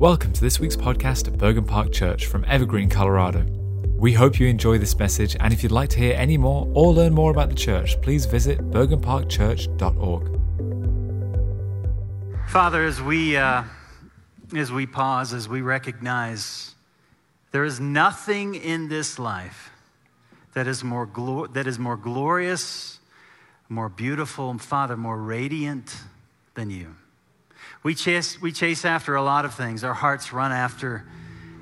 Welcome to this week's podcast at Bergen Park Church from Evergreen, Colorado. We hope you enjoy this message, and if you'd like to hear any more or learn more about the church, please visit bergenparkchurch.org. Father, as we, uh, as we pause, as we recognize there is nothing in this life that is more, glo- that is more glorious, more beautiful, Father, more radiant than you. We chase, we chase after a lot of things. Our hearts run after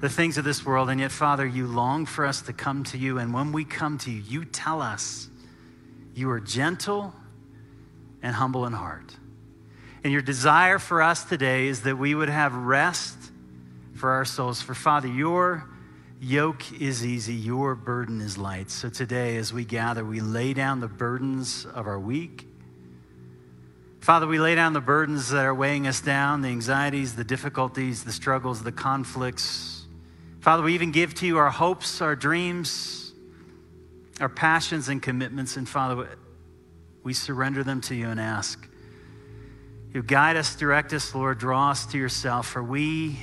the things of this world. And yet, Father, you long for us to come to you. And when we come to you, you tell us you are gentle and humble in heart. And your desire for us today is that we would have rest for our souls. For Father, your yoke is easy, your burden is light. So today, as we gather, we lay down the burdens of our week Father, we lay down the burdens that are weighing us down, the anxieties, the difficulties, the struggles, the conflicts. Father, we even give to you our hopes, our dreams, our passions and commitments. And Father, we surrender them to you and ask you guide us, direct us, Lord, draw us to yourself, for we,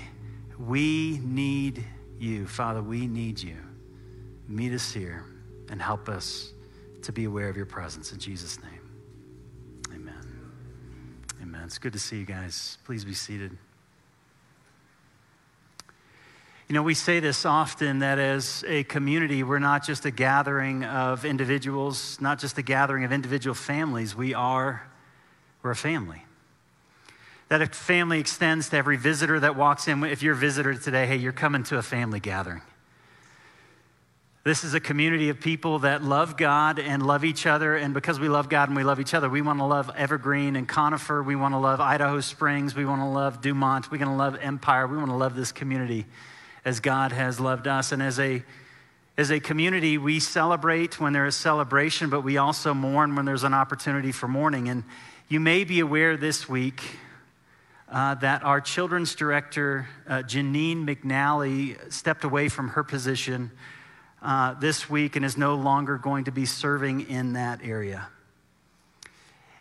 we need you. Father, we need you. Meet us here and help us to be aware of your presence in Jesus' name. It's good to see you guys. Please be seated. You know, we say this often that as a community, we're not just a gathering of individuals, not just a gathering of individual families. We are, we're a family. That a family extends to every visitor that walks in. If you're a visitor today, hey, you're coming to a family gathering. This is a community of people that love God and love each other. And because we love God and we love each other, we want to love Evergreen and Conifer. We want to love Idaho Springs. We want to love Dumont. We're going to love Empire. We want to love this community as God has loved us. And as a as a community, we celebrate when there is celebration, but we also mourn when there's an opportunity for mourning. And you may be aware this week uh, that our children's director, uh, Janine McNally, stepped away from her position uh, this week and is no longer going to be serving in that area.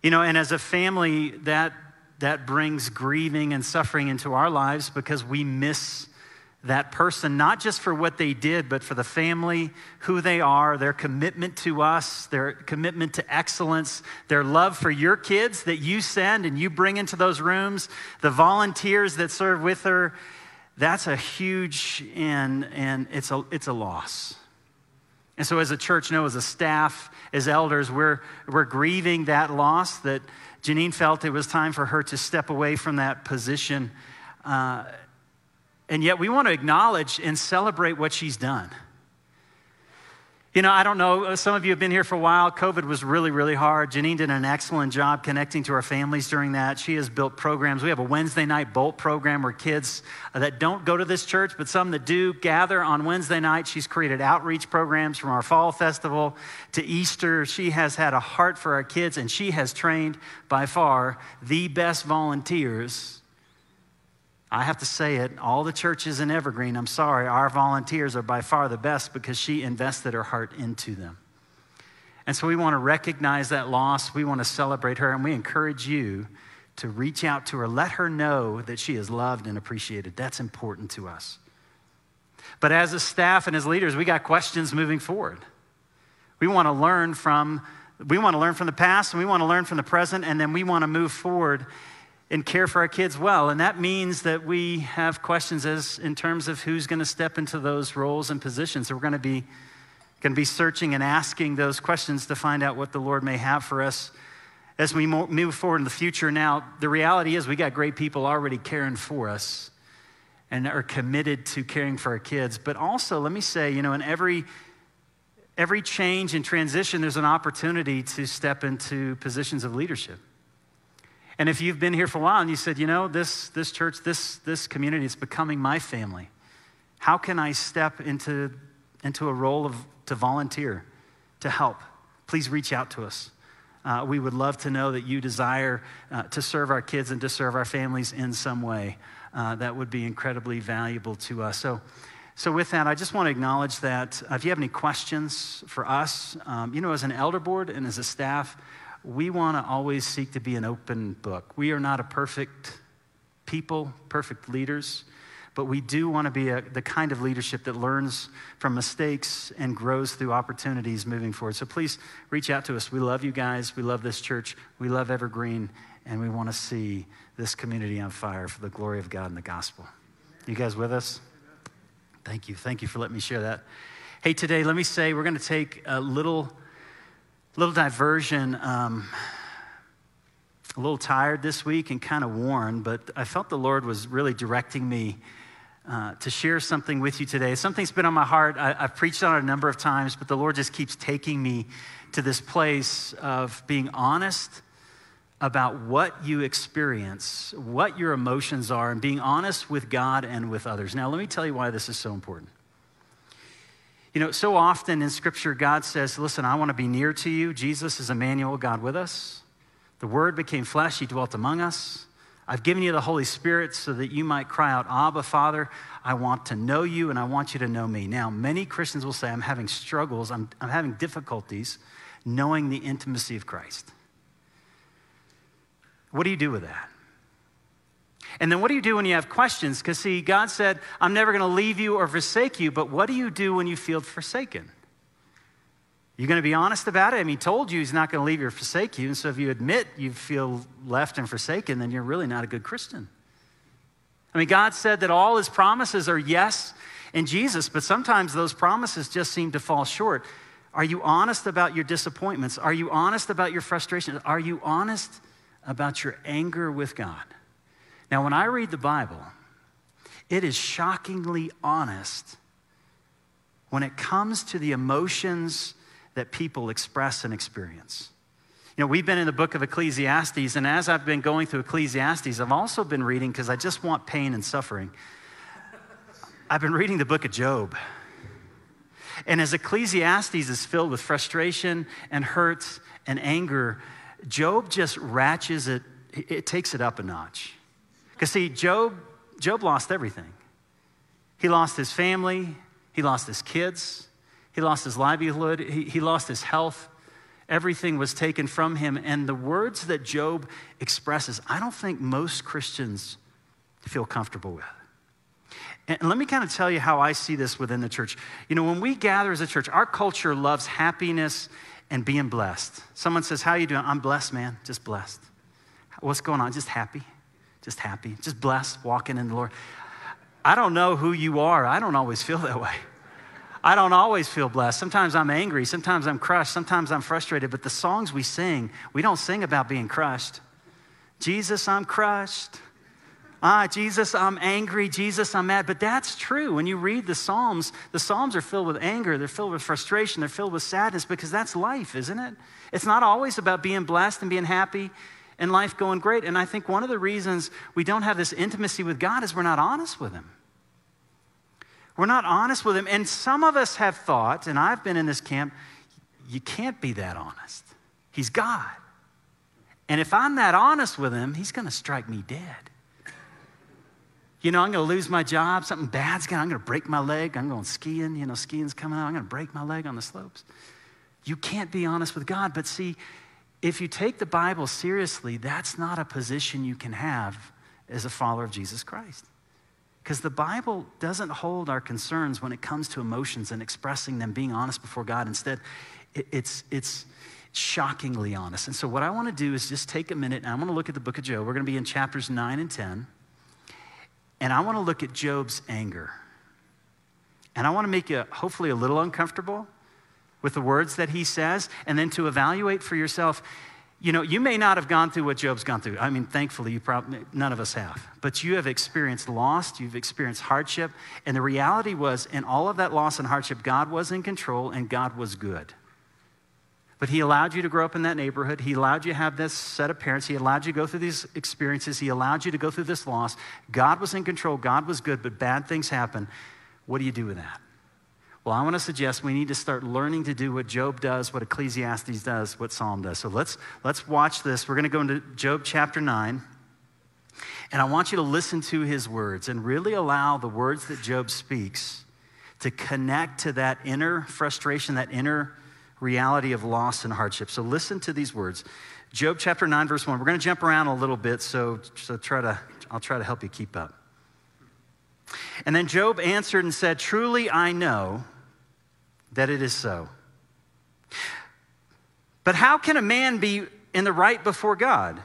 You know, and as a family, that, that brings grieving and suffering into our lives because we miss that person, not just for what they did, but for the family, who they are, their commitment to us, their commitment to excellence, their love for your kids that you send and you bring into those rooms, the volunteers that serve with her. That's a huge and, and it's, a, it's a loss. And so, as a church, no, as a staff, as elders, we're, we're grieving that loss that Janine felt it was time for her to step away from that position. Uh, and yet, we want to acknowledge and celebrate what she's done. You know, I don't know, uh, some of you have been here for a while. COVID was really, really hard. Janine did an excellent job connecting to our families during that. She has built programs. We have a Wednesday night Bolt program where kids uh, that don't go to this church, but some that do, gather on Wednesday night. She's created outreach programs from our fall festival to Easter. She has had a heart for our kids, and she has trained by far the best volunteers I have to say it, all the churches in Evergreen, I'm sorry, our volunteers are by far the best because she invested her heart into them. And so we want to recognize that loss. We want to celebrate her, and we encourage you to reach out to her. Let her know that she is loved and appreciated. That's important to us. But as a staff and as leaders, we got questions moving forward. We want to learn from we want to learn from the past and we want to learn from the present and then we want to move forward and care for our kids well. And that means that we have questions as in terms of who's going to step into those roles and positions. So we're going to be going to be searching and asking those questions to find out what the Lord may have for us as we move forward in the future. Now, the reality is we got great people already caring for us and are committed to caring for our kids. But also, let me say, you know, in every every change and transition, there's an opportunity to step into positions of leadership. And if you've been here for a while and you said, you know, this, this church, this, this community is becoming my family, how can I step into, into a role of, to volunteer, to help? Please reach out to us. Uh, we would love to know that you desire uh, to serve our kids and to serve our families in some way. Uh, that would be incredibly valuable to us. So, so with that, I just want to acknowledge that uh, if you have any questions for us, um, you know, as an elder board and as a staff, we want to always seek to be an open book. We are not a perfect people, perfect leaders, but we do want to be a, the kind of leadership that learns from mistakes and grows through opportunities moving forward. So please reach out to us. We love you guys. We love this church. We love Evergreen, and we want to see this community on fire for the glory of God and the gospel. You guys with us? Thank you. Thank you for letting me share that. Hey, today, let me say we're going to take a little, little diversion. Um, a little tired this week and kind of worn, but I felt the Lord was really directing me uh, to share something with you today. Something's been on my heart. I, have preached on it a number of times, but the Lord just keeps taking me to this place of being honest about what you experience, what your emotions are, and being honest with God and with others. Now, let me tell you why this is so important. You know, so often in Scripture, God says, Listen, I want to be near to you. Jesus is Emmanuel, God with us. The Word became flesh, He dwelt among us. I've given you the Holy Spirit so that you might cry out, Abba, Father, I want to know you and I want you to know me. Now, many Christians will say, I'm having struggles, I'm, I'm having difficulties knowing the intimacy of Christ. What do you do with that? And then what do you do when you have questions? Because, see, God said, I'm never going to leave you or forsake you, but what do you do when you feel forsaken? You're going to be honest about it? I mean, he told you he's not going to leave you or forsake you. And so if you admit you feel left and forsaken, then you're really not a good Christian. I mean, God said that all his promises are yes in Jesus, but sometimes those promises just seem to fall short. Are you honest about your disappointments? Are you honest about your frustrations? Are you honest about your anger with God? Now, when I read the Bible, it is shockingly honest when it comes to the emotions that people express and experience. You know, we've been in the book of Ecclesiastes, and as I've been going through Ecclesiastes, I've also been reading, because I just want pain and suffering, I've been reading the book of Job. And as Ecclesiastes is filled with frustration and hurts and anger, Job just ratchets it, it takes it up a notch. Because see, Job, Job lost everything. He lost his family, he lost his kids, he lost his livelihood, he, he lost his health. Everything was taken from him. And the words that Job expresses, I don't think most Christians feel comfortable with. And let me kind of tell you how I see this within the church. You know, when we gather as a church, our culture loves happiness and being blessed. Someone says, How are you doing? I'm blessed, man, just blessed. What's going on? Just happy, just happy, just blessed, walking in the Lord. I don't know who you are. I don't always feel that way. I don't always feel blessed. Sometimes I'm angry. Sometimes I'm crushed. Sometimes I'm frustrated. But the songs we sing, we don't sing about being crushed. Jesus, I'm crushed. Ah, Jesus, I'm angry. Jesus, I'm mad. But that's true. When you read the Psalms, the Psalms are filled with anger, they're filled with frustration, they're filled with sadness because that's life, isn't it? It's not always about being blessed and being happy and life going great. And I think one of the reasons we don't have this intimacy with God is we're not honest with Him. We're not honest with Him. And some of us have thought, and I've been in this camp, you can't be that honest. He's God. And if I'm that honest with Him, He's going to strike me dead. You know, I'm going to lose my job. Something bad's going to, I'm going to break my leg. I'm going skiing. You know, skiing's coming out. I'm going to break my leg on the slopes. You can't be honest with God. But see, if you take the Bible seriously, that's not a position you can have as a follower of Jesus Christ. Because the Bible doesn't hold our concerns when it comes to emotions and expressing them, being honest before God. Instead, it's, it's shockingly honest. And so, what I want to do is just take a minute and I want to look at the book of Job. We're going to be in chapters 9 and 10. And I want to look at Job's anger. And I want to make you hopefully a little uncomfortable with the words that he says, and then to evaluate for yourself you know, you may not have gone through what Job's gone through. I mean, thankfully, you probably, none of us have. But you have experienced loss, you've experienced hardship. And the reality was, in all of that loss and hardship, God was in control and God was good. But He allowed you to grow up in that neighborhood. He allowed you to have this set of parents. He allowed you to go through these experiences. He allowed you to go through this loss. God was in control. God was good, but bad things happen. What do you do with that? Well, I want to suggest we need to start learning to do what Job does, what Ecclesiastes does, what Psalm does. So let's, let's watch this. We're going to go into Job chapter 9. And I want you to listen to his words and really allow the words that Job speaks to connect to that inner frustration, that inner reality of loss and hardship. So listen to these words. Job chapter 9, verse 1. We're going to jump around a little bit, so, so try to, I'll try to help you keep up. And then Job answered and said, Truly I know that it is so. But how can a man be in the right before God?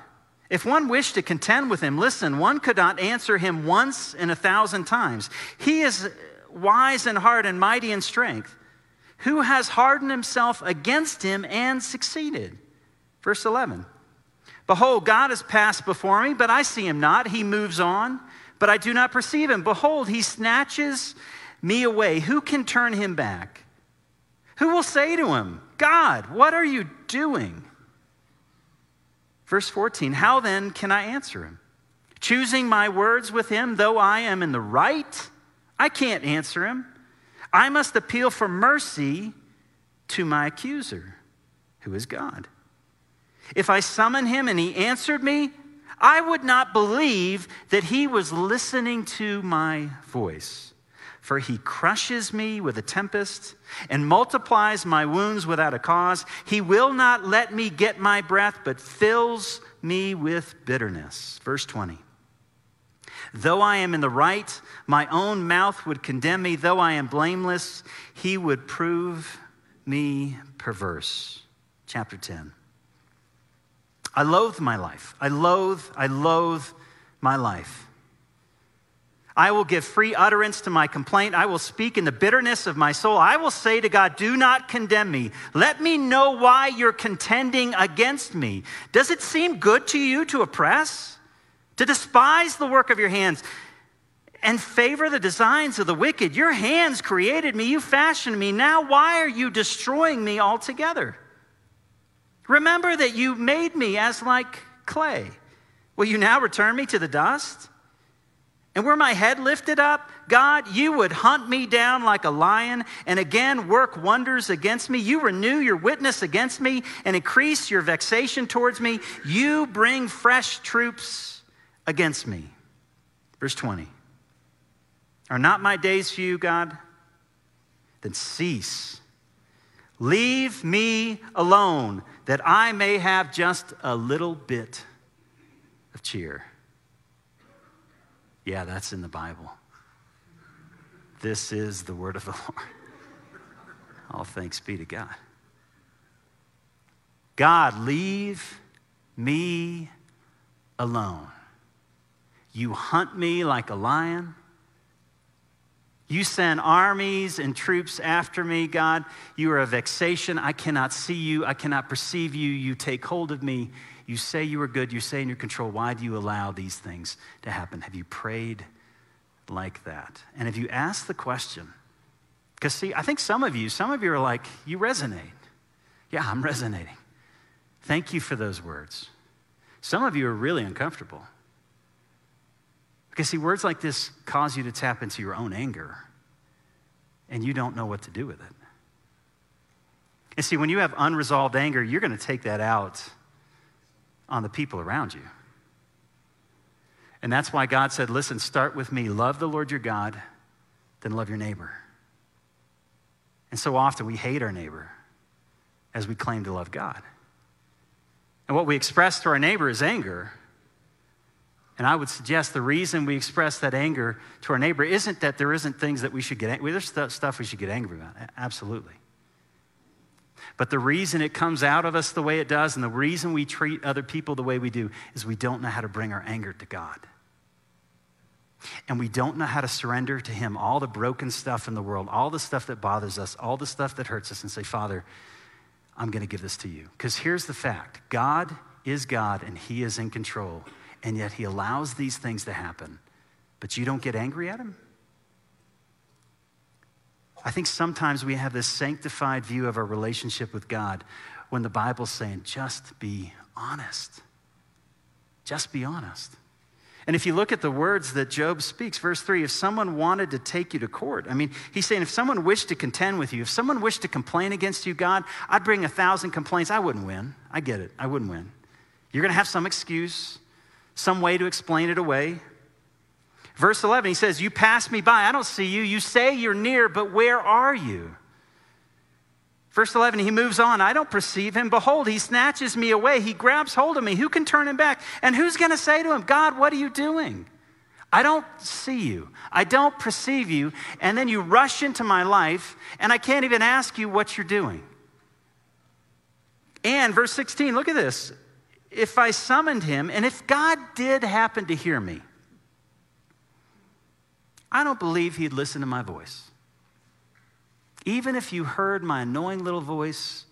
If one wished to contend with him, listen, one could not answer him once in a thousand times. He is wise in heart and mighty in strength. Who has hardened himself against him and succeeded? Verse 11 Behold, God has passed before me, but I see him not. He moves on, but I do not perceive him. Behold, he snatches me away. Who can turn him back? Who will say to him, God, what are you doing? Verse 14 How then can I answer him? Choosing my words with him, though I am in the right, I can't answer him. I must appeal for mercy to my accuser, who is God. If I summon him and he answered me, I would not believe that he was listening to my voice. For he crushes me with a tempest and multiplies my wounds without a cause. He will not let me get my breath, but fills me with bitterness. Verse 20. Though I am in the right, my own mouth would condemn me. Though I am blameless, he would prove me perverse. Chapter 10. I loathe my life. I loathe, I loathe my life. I will give free utterance to my complaint. I will speak in the bitterness of my soul. I will say to God, Do not condemn me. Let me know why you're contending against me. Does it seem good to you to oppress, to despise the work of your hands, and favor the designs of the wicked? Your hands created me, you fashioned me. Now, why are you destroying me altogether? Remember that you made me as like clay. Will you now return me to the dust? And were my head lifted up, God, you would hunt me down like a lion and again work wonders against me. You renew your witness against me and increase your vexation towards me. You bring fresh troops against me. Verse 20. Are not my days few, God? Then cease. Leave me alone that I may have just a little bit of cheer. Yeah, that's in the Bible. This is the word of the Lord. All thanks be to God. God, leave me alone. You hunt me like a lion. You send armies and troops after me, God. You are a vexation. I cannot see you. I cannot perceive you. You take hold of me. You say you are good. You say in your control. Why do you allow these things to happen? Have you prayed like that? And have you asked the question? Because, see, I think some of you, some of you are like, you resonate. Yeah, I'm resonating. Thank you for those words. Some of you are really uncomfortable. Because, see, words like this cause you to tap into your own anger, and you don't know what to do with it. And see, when you have unresolved anger, you're going to take that out on the people around you. And that's why God said, listen, start with me. Love the Lord your God, then love your neighbor. And so often we hate our neighbor as we claim to love God. And what we express to our neighbor is anger. And I would suggest the reason we express that anger to our neighbor isn't that there isn't things that we should get angry. There's stuff we should get angry about. Absolutely. But the reason it comes out of us the way it does and the reason we treat other people the way we do is we don't know how to bring our anger to God. And we don't know how to surrender to Him all the broken stuff in the world, all the stuff that bothers us, all the stuff that hurts us, and say, Father, I'm going to give this to you. Because here's the fact God is God and He is in control and yet he allows these things to happen, but you don't get angry at him? I think sometimes we have this sanctified view of our relationship with God when the Bible's saying, just be honest. Just be honest. And if you look at the words that Job speaks, verse 3, if someone wanted to take you to court, I mean, he's saying if someone wished to contend with you, if someone wished to complain against you, God, I'd bring a thousand complaints. I wouldn't win. I get it. I wouldn't win. You're going to have some excuse some way to explain it away. Verse 11, he says, You pass me by. I don't see you. You say you're near, but where are you? Verse 11, he moves on. I don't perceive him. Behold, he snatches me away. He grabs hold of me. Who can turn him back? And who's going to say to him, God, what are you doing? I don't see you. I don't perceive you. And then you rush into my life, and I can't even ask you what you're doing. And verse 16, look at this. If I summoned him, and if God did happen to hear me, I don't believe he'd listen to my voice. Even if you heard my annoying little voice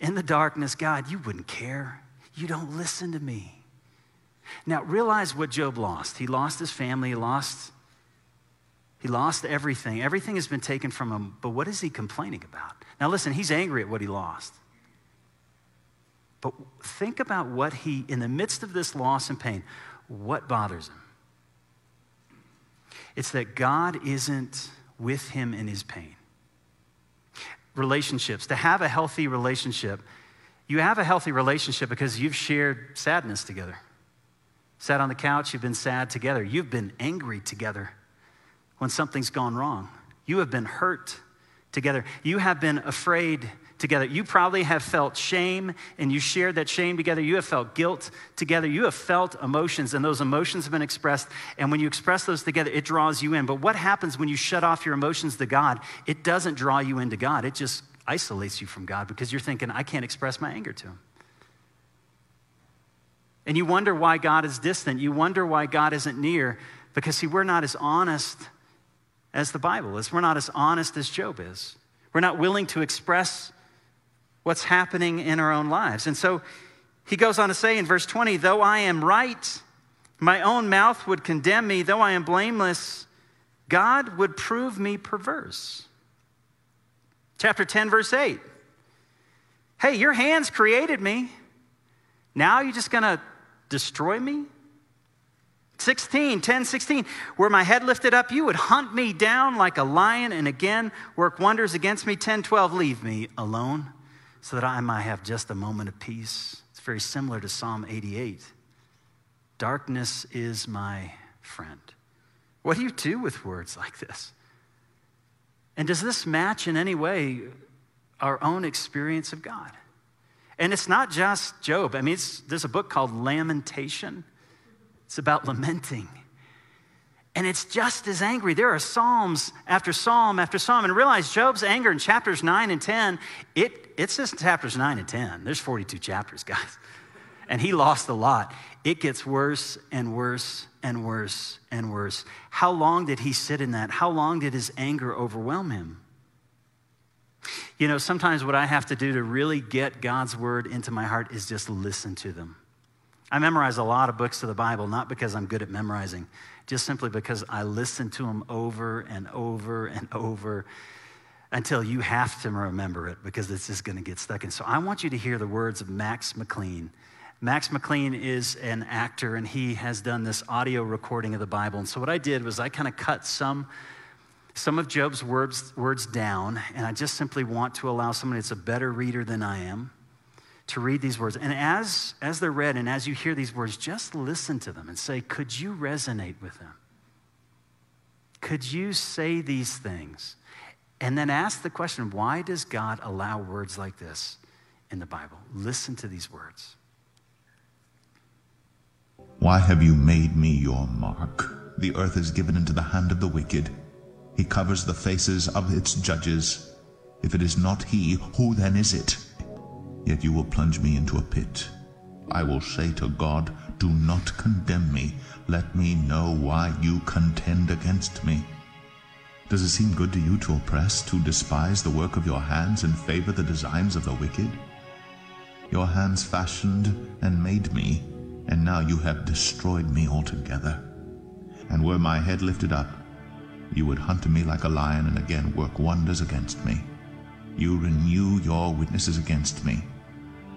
in the darkness, God, you wouldn't care. You don't listen to me. Now, realize what Job lost. He lost his family, he lost he lost everything. Everything has been taken from him, but what is he complaining about? Now listen, he's angry at what he lost. But think about what he in the midst of this loss and pain, what bothers him? It's that God isn't with him in his pain. Relationships, to have a healthy relationship, you have a healthy relationship because you've shared sadness together. Sat on the couch, you've been sad together. You've been angry together when something's gone wrong. You have been hurt together. You have been afraid together. You probably have felt shame and you shared that shame together. You have felt guilt together. You have felt emotions and those emotions have been expressed. And when you express those together, it draws you in. But what happens when you shut off your emotions to God? It doesn't draw you into God, it just isolates you from God because you're thinking, I can't express my anger to Him. And you wonder why God is distant. You wonder why God isn't near because, see, we're not as honest as the Bible is. We're not as honest as Job is. We're not willing to express what's happening in our own lives. And so he goes on to say in verse 20, though I am right, my own mouth would condemn me. Though I am blameless, God would prove me perverse. Chapter 10, verse 8. Hey, your hands created me. Now you're just going to destroy me? 16, 10, 16. Were my head lifted up, you would hunt me down like a lion and again work wonders against me. 10, 12, leave me alone so that I might have just a moment of peace. It's very similar to Psalm 88. Darkness is my friend. What do you do with words like this? And does this match in any way our own experience of God? And it's not just Job. I mean, there's a book called Lamentation, it's about lamenting. And it's just as angry. There are psalms after psalm after psalm. And realize Job's anger in chapters 9 and 10, it, it's just chapters 9 and 10. There's 42 chapters, guys. And he lost a lot. It gets worse and worse and worse and worse. How long did he sit in that? How long did his anger overwhelm him? You know, sometimes what I have to do to really get God's word into my heart is just listen to them. I memorize a lot of books of the Bible, not because I'm good at memorizing, just simply because I listen to them over and over and over until you have to remember it because it's just going to get stuck in. So I want you to hear the words of Max McLean. Max McLean is an actor and he has done this audio recording of the Bible. And so what I did was I kind of cut some some of Job's words, words down, and I just simply want to allow someone that's a better reader than I am to read these words. And as, as they're read and as you hear these words, just listen to them and say, Could you resonate with them? Could you say these things? And then ask the question why does God allow words like this in the Bible? Listen to these words. Why have you made me your mark? The earth is given into the hand of the wicked. He covers the faces of its judges. If it is not he, who then is it? Yet you will plunge me into a pit. I will say to God, Do not condemn me. Let me know why you contend against me. Does it seem good to you to oppress, to despise the work of your hands and favor the designs of the wicked? Your hands fashioned and made me, and now you have destroyed me altogether. And were my head lifted up, you would hunt me like a lion and again work wonders against me. You renew your witnesses against me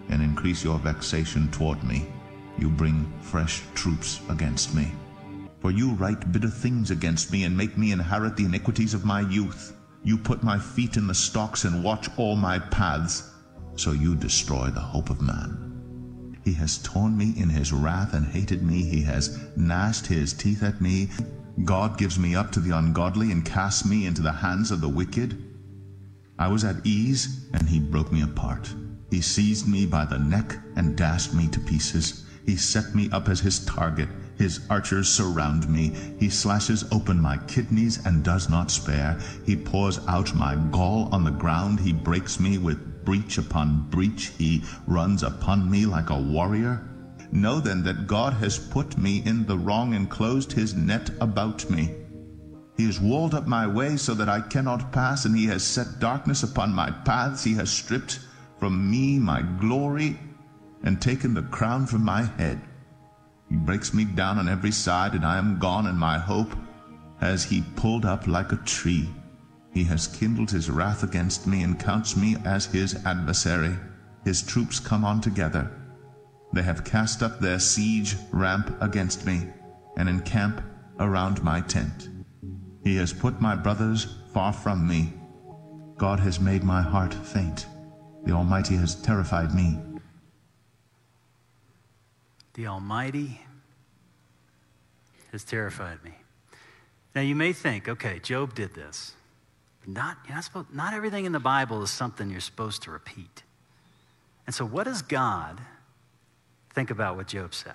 and increase your vexation toward me. You bring fresh troops against me. For you write bitter things against me and make me inherit the iniquities of my youth. You put my feet in the stocks and watch all my paths. So you destroy the hope of man. He has torn me in his wrath and hated me. He has gnashed his teeth at me. God gives me up to the ungodly and casts me into the hands of the wicked. I was at ease, and he broke me apart. He seized me by the neck and dashed me to pieces. He set me up as his target. His archers surround me. He slashes open my kidneys and does not spare. He pours out my gall on the ground. He breaks me with breach upon breach. He runs upon me like a warrior. Know then that God has put me in the wrong and closed his net about me. He has walled up my way so that I cannot pass, and he has set darkness upon my paths. He has stripped from me my glory and taken the crown from my head. He breaks me down on every side, and I am gone, and my hope has he pulled up like a tree. He has kindled his wrath against me, and counts me as his adversary. His troops come on together. They have cast up their siege ramp against me, and encamp around my tent. He has put my brothers far from me. God has made my heart faint. The Almighty has terrified me. The Almighty has terrified me. Now you may think, okay, Job did this. Not, you're not, supposed, not everything in the Bible is something you're supposed to repeat. And so, what does God think about what Job said?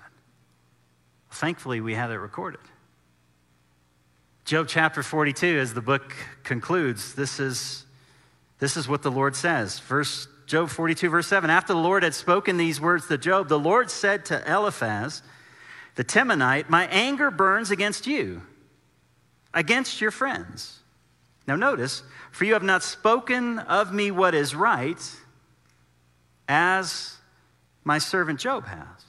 Thankfully, we have it recorded. Job chapter 42, as the book concludes, this is, this is what the Lord says. Verse Job 42, verse 7. After the Lord had spoken these words to Job, the Lord said to Eliphaz, the Temanite, My anger burns against you, against your friends. Now notice, for you have not spoken of me what is right, as my servant Job has.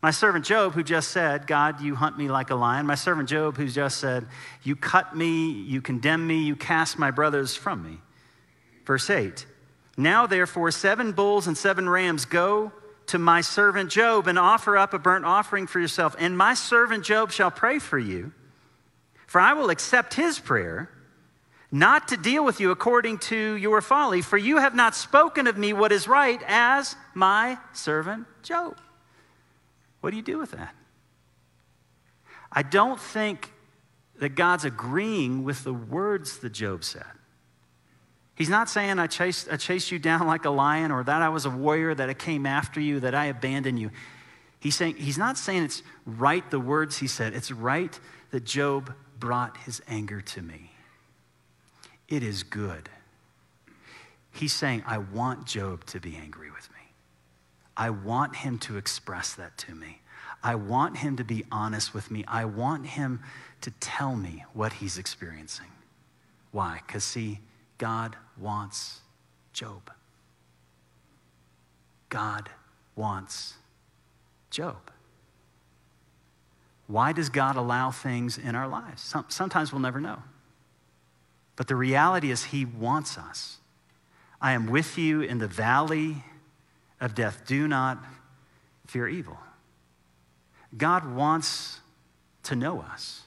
My servant Job, who just said, God, you hunt me like a lion. My servant Job, who just said, You cut me, you condemn me, you cast my brothers from me. Verse 8 now, therefore, seven bulls and seven rams go to my servant Job and offer up a burnt offering for yourself. And my servant Job shall pray for you, for I will accept his prayer, not to deal with you according to your folly, for you have not spoken of me what is right as my servant Job. What do you do with that? I don't think that God's agreeing with the words that Job said. He's not saying I chased, I chased you down like a lion or that I was a warrior, that I came after you, that I abandoned you. He's, saying, he's not saying it's right the words he said. It's right that Job brought his anger to me. It is good. He's saying, I want Job to be angry with me. I want him to express that to me. I want him to be honest with me. I want him to tell me what he's experiencing. Why? Because, see, God wants Job. God wants Job. Why does God allow things in our lives? sometimes we'll never know. But the reality is, He wants us. I am with you in the valley of death. Do not fear evil. God wants to know us,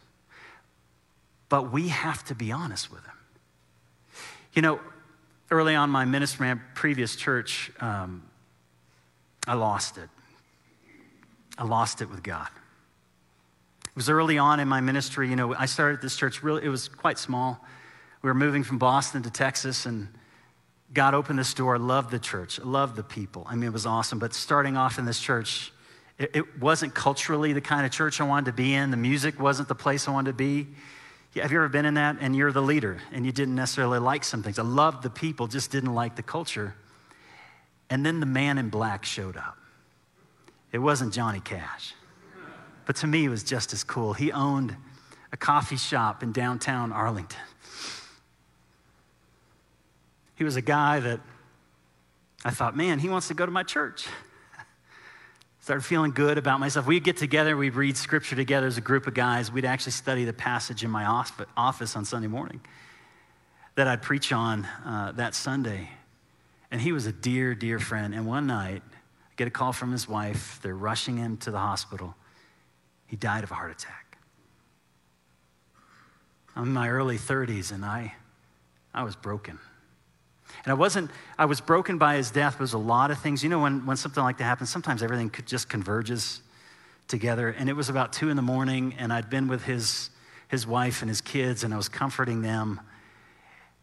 but we have to be honest with Him. You know, early on my ministry, my previous church, um, I lost it. I lost it with God. It was early on in my ministry. You know, I started this church really, it was quite small. We were moving from Boston to Texas, and God opened this door. I loved the church, I loved the people. I mean, it was awesome. But starting off in this church, it, it wasn't culturally the kind of church I wanted to be in. The music wasn't the place I wanted to be. Have you ever been in that and you're the leader and you didn't necessarily like some things? I loved the people, just didn't like the culture. And then the man in black showed up. It wasn't Johnny Cash, but to me, it was just as cool. He owned a coffee shop in downtown Arlington. He was a guy that I thought, man, he wants to go to my church started feeling good about myself. We'd get together, we'd read scripture together as a group of guys. We'd actually study the passage in my office on Sunday morning that I'd preach on uh, that Sunday. And he was a dear, dear friend. And one night, I get a call from his wife. They're rushing him to the hospital. He died of a heart attack. I'm in my early 30s, and I, I was broken. And I wasn't, I was broken by his death. There was a lot of things. You know, when, when something like that happens, sometimes everything could just converges together. And it was about two in the morning, and I'd been with his, his wife and his kids, and I was comforting them.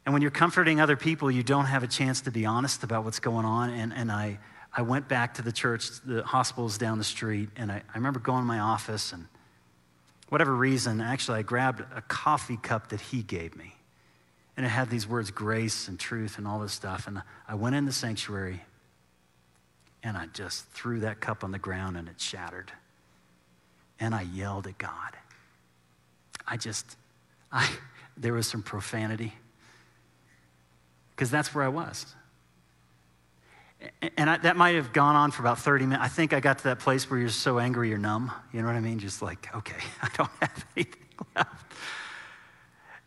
And when you're comforting other people, you don't have a chance to be honest about what's going on. And, and I, I went back to the church, the hospital's down the street, and I, I remember going to my office and whatever reason, actually, I grabbed a coffee cup that he gave me. And it had these words, grace and truth and all this stuff. And I went in the sanctuary and I just threw that cup on the ground and it shattered. And I yelled at God. I just, I, there was some profanity because that's where I was. And I, that might have gone on for about 30 minutes. I think I got to that place where you're so angry you're numb. You know what I mean? Just like, okay, I don't have anything left.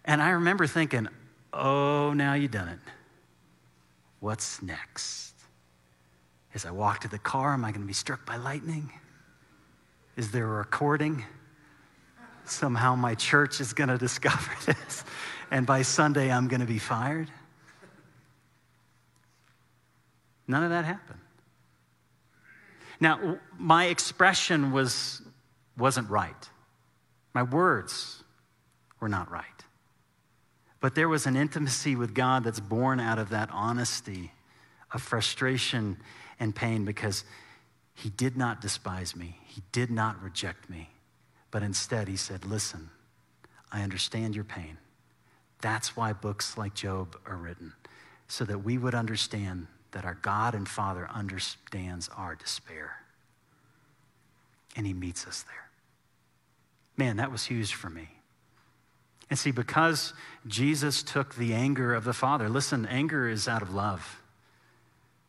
And I remember thinking, oh, now you've done it. What's next? As I walk to the car, am I going to be struck by lightning? Is there a recording? Somehow my church is going to discover this, and by Sunday I'm going to be fired. None of that happened. Now, my expression was, wasn't right. My words were not right. But there was an intimacy with God that's born out of that honesty of frustration and pain because He did not despise me, He did not reject me, but instead He said, Listen, I understand your pain. That's why books like Job are written, so that we would understand that our God and Father understands our despair. And He meets us there. Man, that was huge for me. And see, because Jesus took the anger of the Father, listen, anger is out of love.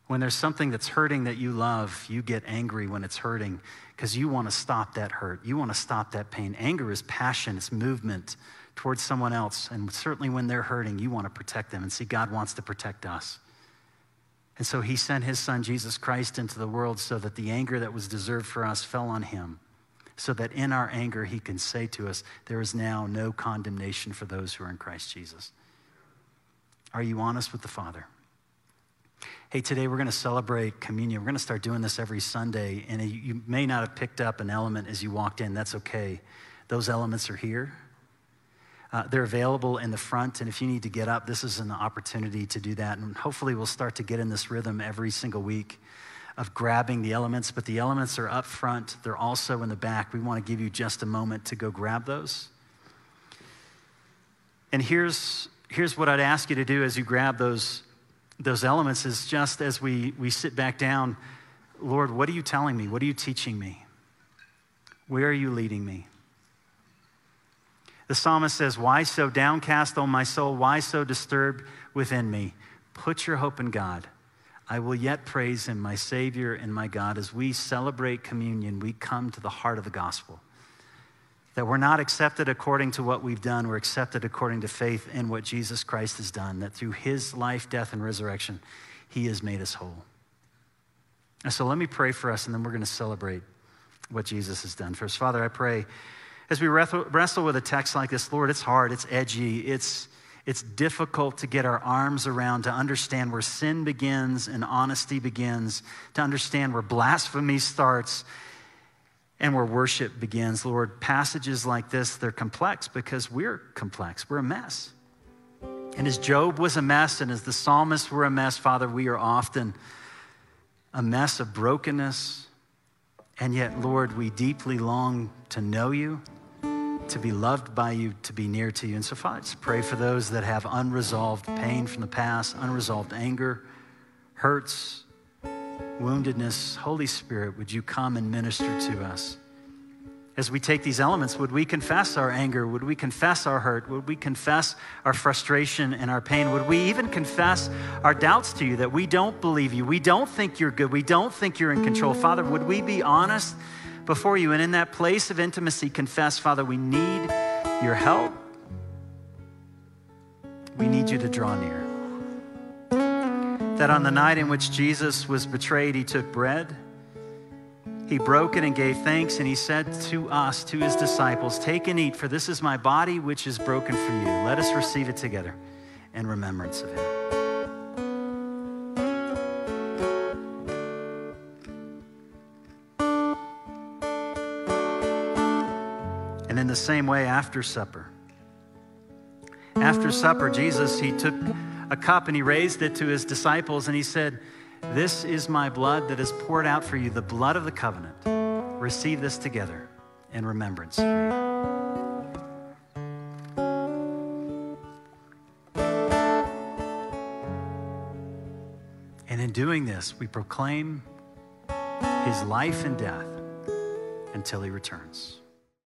When there's something that's hurting that you love, you get angry when it's hurting because you want to stop that hurt. You want to stop that pain. Anger is passion, it's movement towards someone else. And certainly when they're hurting, you want to protect them. And see, God wants to protect us. And so he sent his son, Jesus Christ, into the world so that the anger that was deserved for us fell on him. So that in our anger, he can say to us, There is now no condemnation for those who are in Christ Jesus. Are you honest with the Father? Hey, today we're going to celebrate communion. We're going to start doing this every Sunday. And you may not have picked up an element as you walked in. That's okay. Those elements are here. Uh, they're available in the front, and if you need to get up, this is an opportunity to do that. And hopefully, we'll start to get in this rhythm every single week of grabbing the elements. But the elements are up front, they're also in the back. We want to give you just a moment to go grab those. And here's, here's what I'd ask you to do as you grab those, those elements is just as we, we sit back down, Lord, what are you telling me? What are you teaching me? Where are you leading me? The psalmist says, Why so downcast, O my soul? Why so disturbed within me? Put your hope in God. I will yet praise him, my Savior and my God. As we celebrate communion, we come to the heart of the gospel. That we're not accepted according to what we've done, we're accepted according to faith in what Jesus Christ has done. That through his life, death, and resurrection, he has made us whole. And so let me pray for us, and then we're going to celebrate what Jesus has done for us. Father, I pray as we wrestle with a text like this, Lord, it's hard, it's edgy, it's, it's difficult to get our arms around, to understand where sin begins and honesty begins, to understand where blasphemy starts and where worship begins. Lord, passages like this, they're complex because we're complex, we're a mess. And as Job was a mess and as the psalmists were a mess, Father, we are often a mess of brokenness. And yet, Lord, we deeply long to know you to be loved by you, to be near to you. And so, Father, just pray for those that have unresolved pain from the past, unresolved anger, hurts, woundedness. Holy Spirit, would you come and minister to us? As we take these elements, would we confess our anger? Would we confess our hurt? Would we confess our frustration and our pain? Would we even confess our doubts to you that we don't believe you? We don't think you're good. We don't think you're in control. Father, would we be honest? Before you. And in that place of intimacy, confess, Father, we need your help. We need you to draw near. That on the night in which Jesus was betrayed, he took bread. He broke it and gave thanks, and he said to us, to his disciples, Take and eat, for this is my body which is broken for you. Let us receive it together in remembrance of him. Same way after supper. After supper, Jesus, he took a cup and he raised it to his disciples and he said, This is my blood that is poured out for you, the blood of the covenant. Receive this together in remembrance. And in doing this, we proclaim his life and death until he returns.